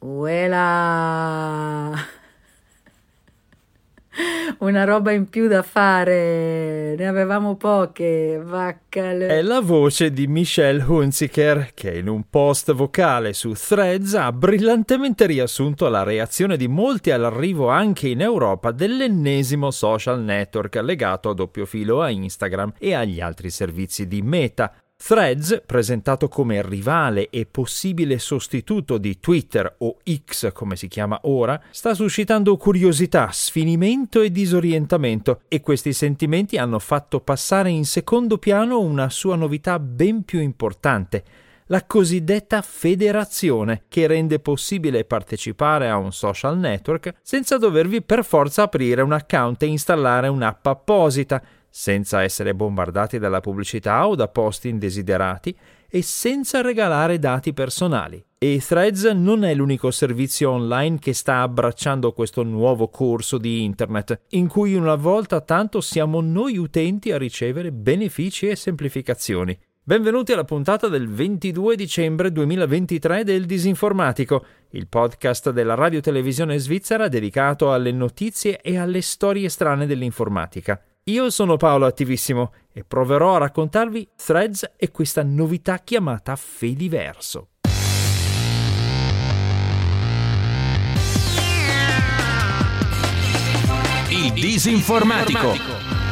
Uela! Una roba in più da fare, ne avevamo poche, vaccale. È la voce di Michelle Hunziker che in un post vocale su Threads ha brillantemente riassunto la reazione di molti all'arrivo anche in Europa dell'ennesimo social network legato a doppio filo a Instagram e agli altri servizi di Meta. Threads, presentato come rivale e possibile sostituto di Twitter o X come si chiama ora, sta suscitando curiosità, sfinimento e disorientamento e questi sentimenti hanno fatto passare in secondo piano una sua novità ben più importante, la cosiddetta federazione, che rende possibile partecipare a un social network senza dovervi per forza aprire un account e installare un'app apposita, senza essere bombardati dalla pubblicità o da post indesiderati e senza regalare dati personali. E Threads non è l'unico servizio online che sta abbracciando questo nuovo corso di Internet, in cui una volta tanto siamo noi utenti a ricevere benefici e semplificazioni. Benvenuti alla puntata del 22 dicembre 2023 del Disinformatico, il podcast della radio televisione svizzera dedicato alle notizie e alle storie strane dell'informatica. Io sono Paolo Attivissimo e proverò a raccontarvi Threads e questa novità chiamata Fediverso. Il Disinformatico.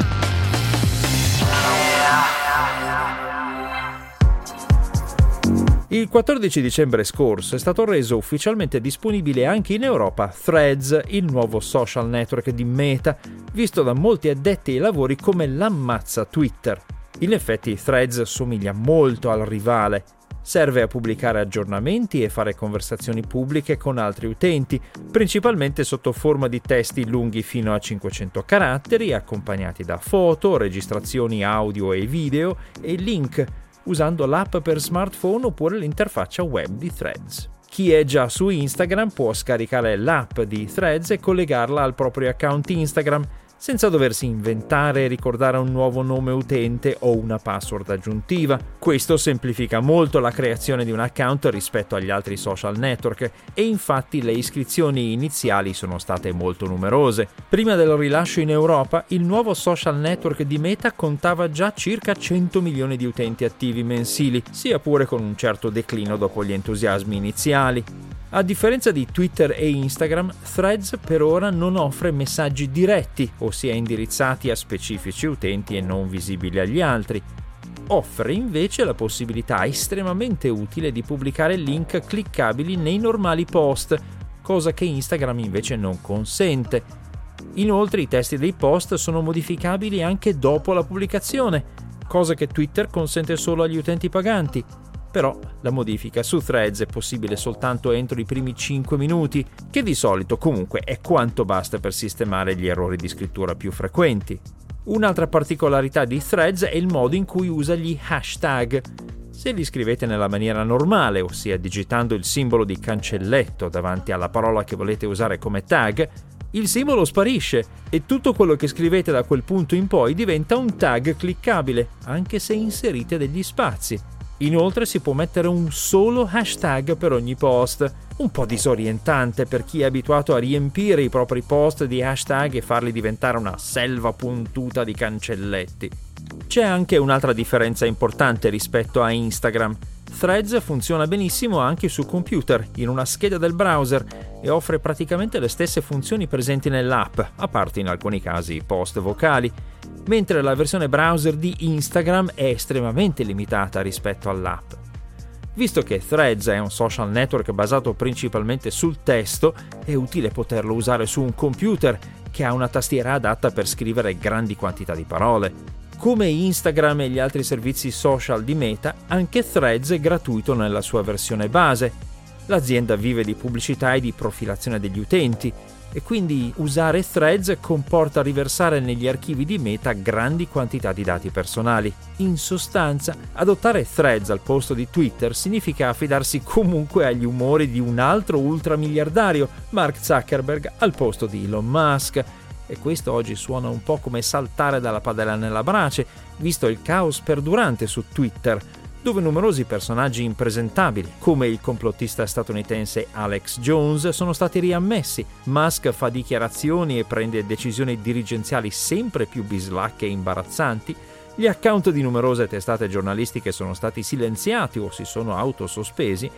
Il 14 dicembre scorso è stato reso ufficialmente disponibile anche in Europa Threads, il nuovo social network di Meta, visto da molti addetti ai lavori come l'ammazza Twitter. In effetti Threads somiglia molto al rivale. Serve a pubblicare aggiornamenti e fare conversazioni pubbliche con altri utenti, principalmente sotto forma di testi lunghi fino a 500 caratteri, accompagnati da foto, registrazioni audio e video e link usando l'app per smartphone oppure l'interfaccia web di Threads. Chi è già su Instagram può scaricare l'app di Threads e collegarla al proprio account Instagram senza doversi inventare e ricordare un nuovo nome utente o una password aggiuntiva. Questo semplifica molto la creazione di un account rispetto agli altri social network e infatti le iscrizioni iniziali sono state molto numerose. Prima del rilascio in Europa, il nuovo social network di Meta contava già circa 100 milioni di utenti attivi mensili, sia pure con un certo declino dopo gli entusiasmi iniziali. A differenza di Twitter e Instagram, Threads per ora non offre messaggi diretti, ossia indirizzati a specifici utenti e non visibili agli altri. Offre invece la possibilità estremamente utile di pubblicare link cliccabili nei normali post, cosa che Instagram invece non consente. Inoltre i testi dei post sono modificabili anche dopo la pubblicazione, cosa che Twitter consente solo agli utenti paganti però la modifica su Threads è possibile soltanto entro i primi 5 minuti, che di solito comunque è quanto basta per sistemare gli errori di scrittura più frequenti. Un'altra particolarità di Threads è il modo in cui usa gli hashtag. Se li scrivete nella maniera normale, ossia digitando il simbolo di cancelletto davanti alla parola che volete usare come tag, il simbolo sparisce e tutto quello che scrivete da quel punto in poi diventa un tag cliccabile, anche se inserite degli spazi. Inoltre si può mettere un solo hashtag per ogni post, un po' disorientante per chi è abituato a riempire i propri post di hashtag e farli diventare una selva puntuta di cancelletti. C'è anche un'altra differenza importante rispetto a Instagram. Threads funziona benissimo anche su computer, in una scheda del browser e offre praticamente le stesse funzioni presenti nell'app, a parte in alcuni casi post vocali mentre la versione browser di Instagram è estremamente limitata rispetto all'app. Visto che Threads è un social network basato principalmente sul testo, è utile poterlo usare su un computer che ha una tastiera adatta per scrivere grandi quantità di parole. Come Instagram e gli altri servizi social di Meta, anche Threads è gratuito nella sua versione base. L'azienda vive di pubblicità e di profilazione degli utenti e quindi usare threads comporta riversare negli archivi di Meta grandi quantità di dati personali. In sostanza, adottare threads al posto di Twitter significa affidarsi comunque agli umori di un altro ultramiliardario, Mark Zuckerberg, al posto di Elon Musk. E questo oggi suona un po' come saltare dalla padella nella brace, visto il caos perdurante su Twitter dove numerosi personaggi impresentabili, come il complottista statunitense Alex Jones, sono stati riammessi. Musk fa dichiarazioni e prende decisioni dirigenziali sempre più bislacche e imbarazzanti. Gli account di numerose testate giornalistiche sono stati silenziati o si sono autosospesi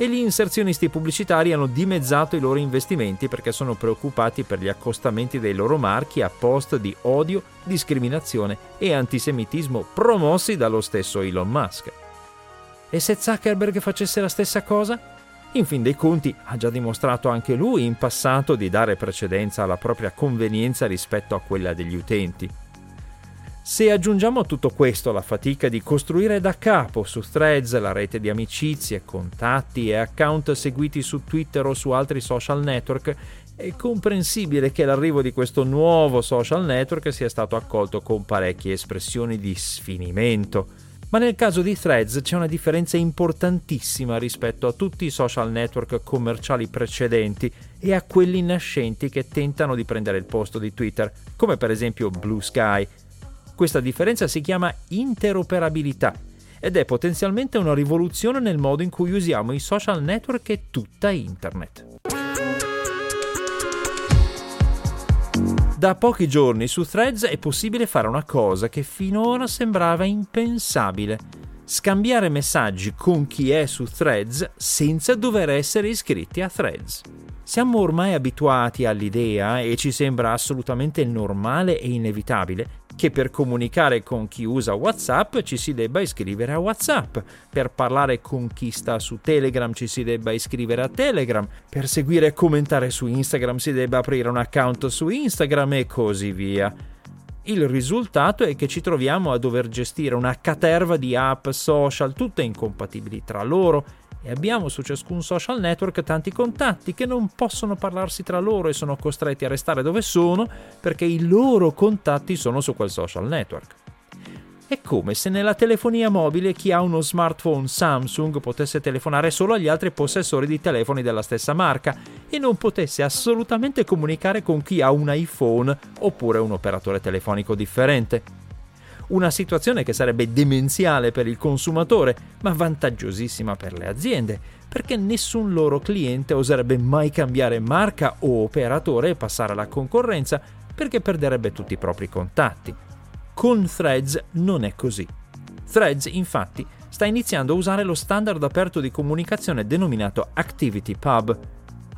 e gli inserzionisti pubblicitari hanno dimezzato i loro investimenti perché sono preoccupati per gli accostamenti dei loro marchi a post di odio, discriminazione e antisemitismo promossi dallo stesso Elon Musk. E se Zuckerberg facesse la stessa cosa? In fin dei conti ha già dimostrato anche lui in passato di dare precedenza alla propria convenienza rispetto a quella degli utenti. Se aggiungiamo a tutto questo la fatica di costruire da capo su Threads la rete di amicizie, contatti e account seguiti su Twitter o su altri social network, è comprensibile che l'arrivo di questo nuovo social network sia stato accolto con parecchie espressioni di sfinimento. Ma nel caso di Threads c'è una differenza importantissima rispetto a tutti i social network commerciali precedenti e a quelli nascenti che tentano di prendere il posto di Twitter, come per esempio Blue Sky, questa differenza si chiama interoperabilità ed è potenzialmente una rivoluzione nel modo in cui usiamo i social network e tutta Internet. Da pochi giorni su Threads è possibile fare una cosa che finora sembrava impensabile. Scambiare messaggi con chi è su Threads senza dover essere iscritti a Threads. Siamo ormai abituati all'idea, e ci sembra assolutamente normale e inevitabile, che per comunicare con chi usa WhatsApp ci si debba iscrivere a WhatsApp, per parlare con chi sta su Telegram ci si debba iscrivere a Telegram, per seguire e commentare su Instagram si debba aprire un account su Instagram e così via. Il risultato è che ci troviamo a dover gestire una caterva di app social tutte incompatibili tra loro e abbiamo su ciascun social network tanti contatti che non possono parlarsi tra loro e sono costretti a restare dove sono perché i loro contatti sono su quel social network. È come se nella telefonia mobile chi ha uno smartphone Samsung potesse telefonare solo agli altri possessori di telefoni della stessa marca e non potesse assolutamente comunicare con chi ha un iPhone oppure un operatore telefonico differente una situazione che sarebbe demenziale per il consumatore, ma vantaggiosissima per le aziende, perché nessun loro cliente oserebbe mai cambiare marca o operatore e passare alla concorrenza, perché perderebbe tutti i propri contatti. Con Threads non è così. Threads, infatti, sta iniziando a usare lo standard aperto di comunicazione denominato ActivityPub.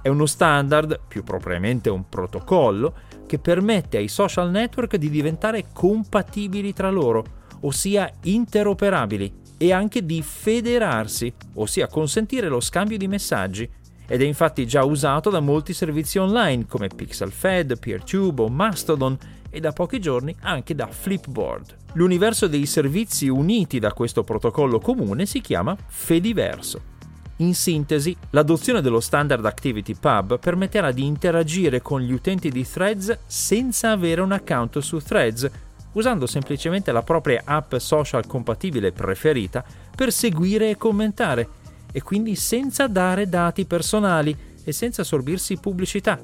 È uno standard, più propriamente un protocollo, che permette ai social network di diventare compatibili tra loro, ossia interoperabili, e anche di federarsi, ossia consentire lo scambio di messaggi. Ed è infatti già usato da molti servizi online come PixelFed, PeerTube o Mastodon e da pochi giorni anche da Flipboard. L'universo dei servizi uniti da questo protocollo comune si chiama Fediverso. In sintesi, l'adozione dello standard Activity Pub permetterà di interagire con gli utenti di Threads senza avere un account su Threads, usando semplicemente la propria app social compatibile preferita per seguire e commentare, e quindi senza dare dati personali e senza sorbirsi pubblicità.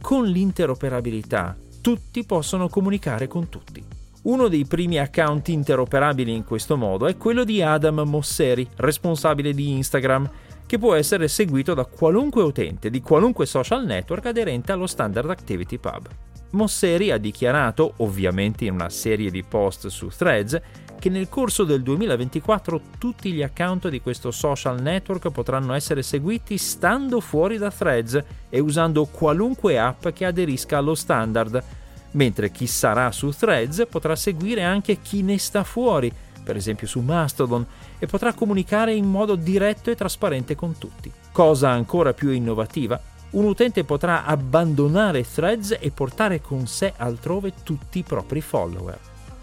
Con l'interoperabilità tutti possono comunicare con tutti. Uno dei primi account interoperabili in questo modo è quello di Adam Mosseri, responsabile di Instagram, che può essere seguito da qualunque utente di qualunque social network aderente allo Standard Activity Pub. Mosseri ha dichiarato, ovviamente in una serie di post su Threads, che nel corso del 2024 tutti gli account di questo social network potranno essere seguiti stando fuori da Threads e usando qualunque app che aderisca allo standard, mentre chi sarà su Threads potrà seguire anche chi ne sta fuori, per esempio su Mastodon, e potrà comunicare in modo diretto e trasparente con tutti. Cosa ancora più innovativa, un utente potrà abbandonare Threads e portare con sé altrove tutti i propri follower.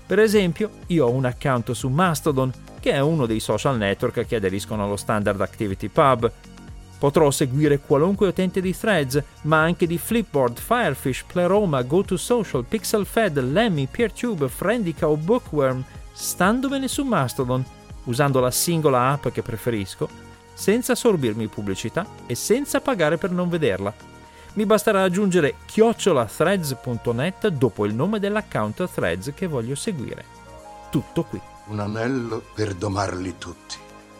Per esempio, io ho un account su Mastodon, che è uno dei social network che aderiscono allo Standard Activity Pub. Potrò seguire qualunque utente di Threads, ma anche di Flipboard, Firefish, Pleroma, GoToSocial, PixelFed, Lemmy, PeerTube, Friendica o Bookworm, standomene su Mastodon, usando la singola app che preferisco, senza sorbirmi pubblicità e senza pagare per non vederla. Mi basterà aggiungere chiocciolathreads.net dopo il nome dell'account Threads che voglio seguire. Tutto qui. Un anello per domarli tutti.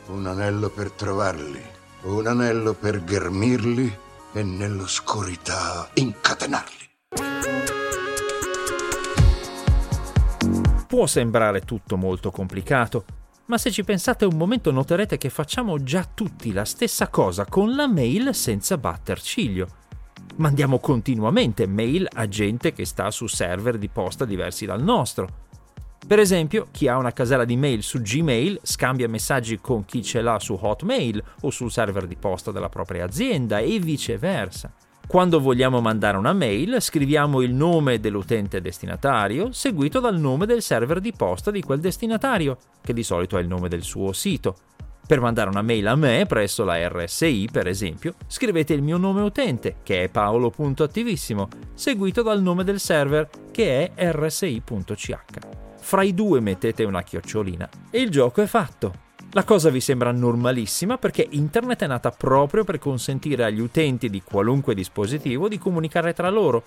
Un anello per trovarli, un anello per ghermirli e nell'oscurità incatenarli. Può sembrare tutto molto complicato, ma se ci pensate un momento noterete che facciamo già tutti la stessa cosa con la mail senza batter ciglio. Mandiamo continuamente mail a gente che sta su server di posta diversi dal nostro. Per esempio, chi ha una casella di mail su Gmail scambia messaggi con chi ce l'ha su Hotmail o sul server di posta della propria azienda e viceversa. Quando vogliamo mandare una mail, scriviamo il nome dell'utente destinatario seguito dal nome del server di posta di quel destinatario, che di solito è il nome del suo sito. Per mandare una mail a me presso la RSI, per esempio, scrivete il mio nome utente, che è paolo.attivissimo, seguito dal nome del server, che è rsi.ch. Fra i due mettete una chiocciolina e il gioco è fatto. La cosa vi sembra normalissima perché Internet è nata proprio per consentire agli utenti di qualunque dispositivo di comunicare tra loro.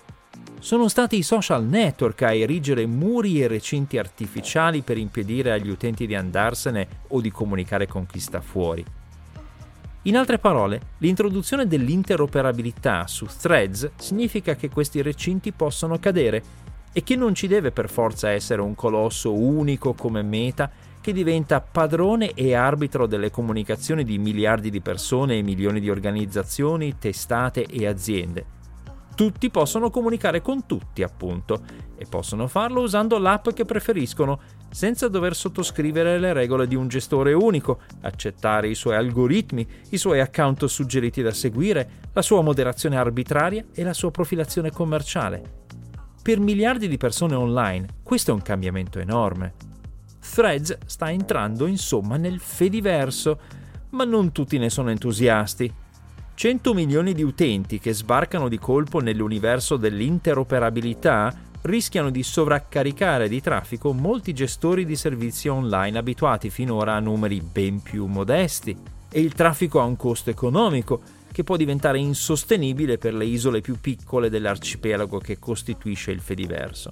Sono stati i social network a erigere muri e recinti artificiali per impedire agli utenti di andarsene o di comunicare con chi sta fuori. In altre parole, l'introduzione dell'interoperabilità su threads significa che questi recinti possono cadere e che non ci deve per forza essere un colosso unico come meta che diventa padrone e arbitro delle comunicazioni di miliardi di persone e milioni di organizzazioni, testate e aziende. Tutti possono comunicare con tutti, appunto, e possono farlo usando l'app che preferiscono, senza dover sottoscrivere le regole di un gestore unico, accettare i suoi algoritmi, i suoi account suggeriti da seguire, la sua moderazione arbitraria e la sua profilazione commerciale. Per miliardi di persone online questo è un cambiamento enorme. Threads sta entrando insomma nel Fediverso, ma non tutti ne sono entusiasti. 100 milioni di utenti che sbarcano di colpo nell'universo dell'interoperabilità rischiano di sovraccaricare di traffico molti gestori di servizi online abituati finora a numeri ben più modesti. E il traffico ha un costo economico che può diventare insostenibile per le isole più piccole dell'arcipelago che costituisce il Fediverso.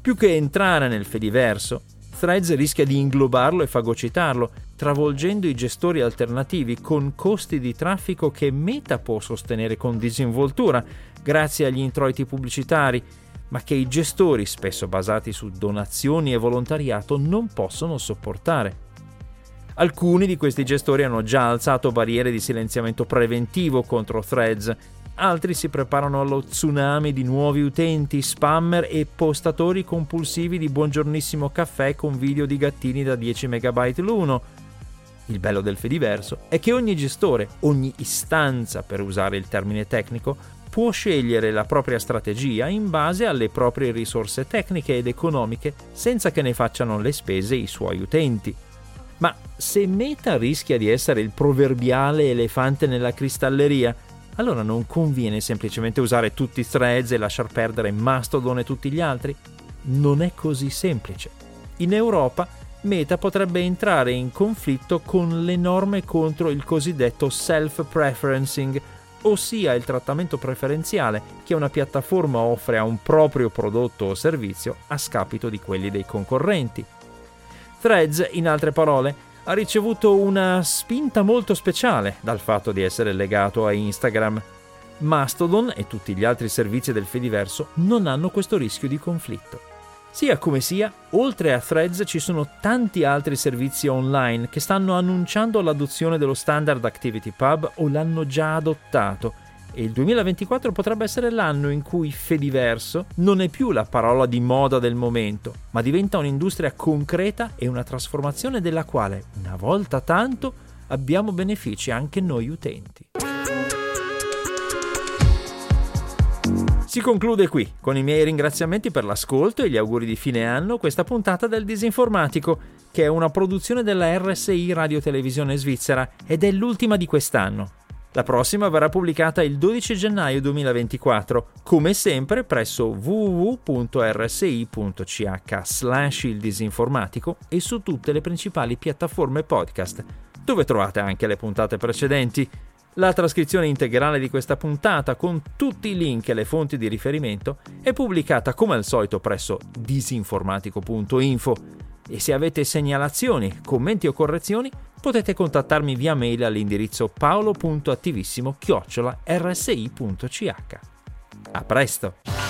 Più che entrare nel Fediverso, Threads rischia di inglobarlo e fagocitarlo, travolgendo i gestori alternativi con costi di traffico che Meta può sostenere con disinvoltura grazie agli introiti pubblicitari, ma che i gestori, spesso basati su donazioni e volontariato, non possono sopportare. Alcuni di questi gestori hanno già alzato barriere di silenziamento preventivo contro Threads altri si preparano allo tsunami di nuovi utenti, spammer e postatori compulsivi di buongiornissimo caffè con video di gattini da 10 MB l'uno. Il bello del Fediverso è che ogni gestore, ogni istanza per usare il termine tecnico, può scegliere la propria strategia in base alle proprie risorse tecniche ed economiche senza che ne facciano le spese i suoi utenti. Ma se Meta rischia di essere il proverbiale elefante nella cristalleria, allora non conviene semplicemente usare tutti i threads e lasciar perdere Mastodon e tutti gli altri? Non è così semplice. In Europa Meta potrebbe entrare in conflitto con le norme contro il cosiddetto self-preferencing, ossia il trattamento preferenziale che una piattaforma offre a un proprio prodotto o servizio a scapito di quelli dei concorrenti. Threads, in altre parole, ha ricevuto una spinta molto speciale dal fatto di essere legato a Instagram. Mastodon e tutti gli altri servizi del Fediverso non hanno questo rischio di conflitto. Sia come sia, oltre a Threads ci sono tanti altri servizi online che stanno annunciando l'adozione dello standard ActivityPub o l'hanno già adottato e il 2024 potrebbe essere l'anno in cui Fediverso non è più la parola di moda del momento, ma diventa un'industria concreta e una trasformazione della quale, una volta tanto, abbiamo benefici anche noi utenti. Si conclude qui, con i miei ringraziamenti per l'ascolto e gli auguri di fine anno, questa puntata del Disinformatico, che è una produzione della RSI Radio Televisione Svizzera ed è l'ultima di quest'anno. La prossima verrà pubblicata il 12 gennaio 2024, come sempre presso www.rsi.ch slash il disinformatico e su tutte le principali piattaforme podcast, dove trovate anche le puntate precedenti. La trascrizione integrale di questa puntata con tutti i link e le fonti di riferimento è pubblicata come al solito presso disinformatico.info e se avete segnalazioni, commenti o correzioni potete contattarmi via mail all'indirizzo paolo.attivissimo-rsi.ch. A presto!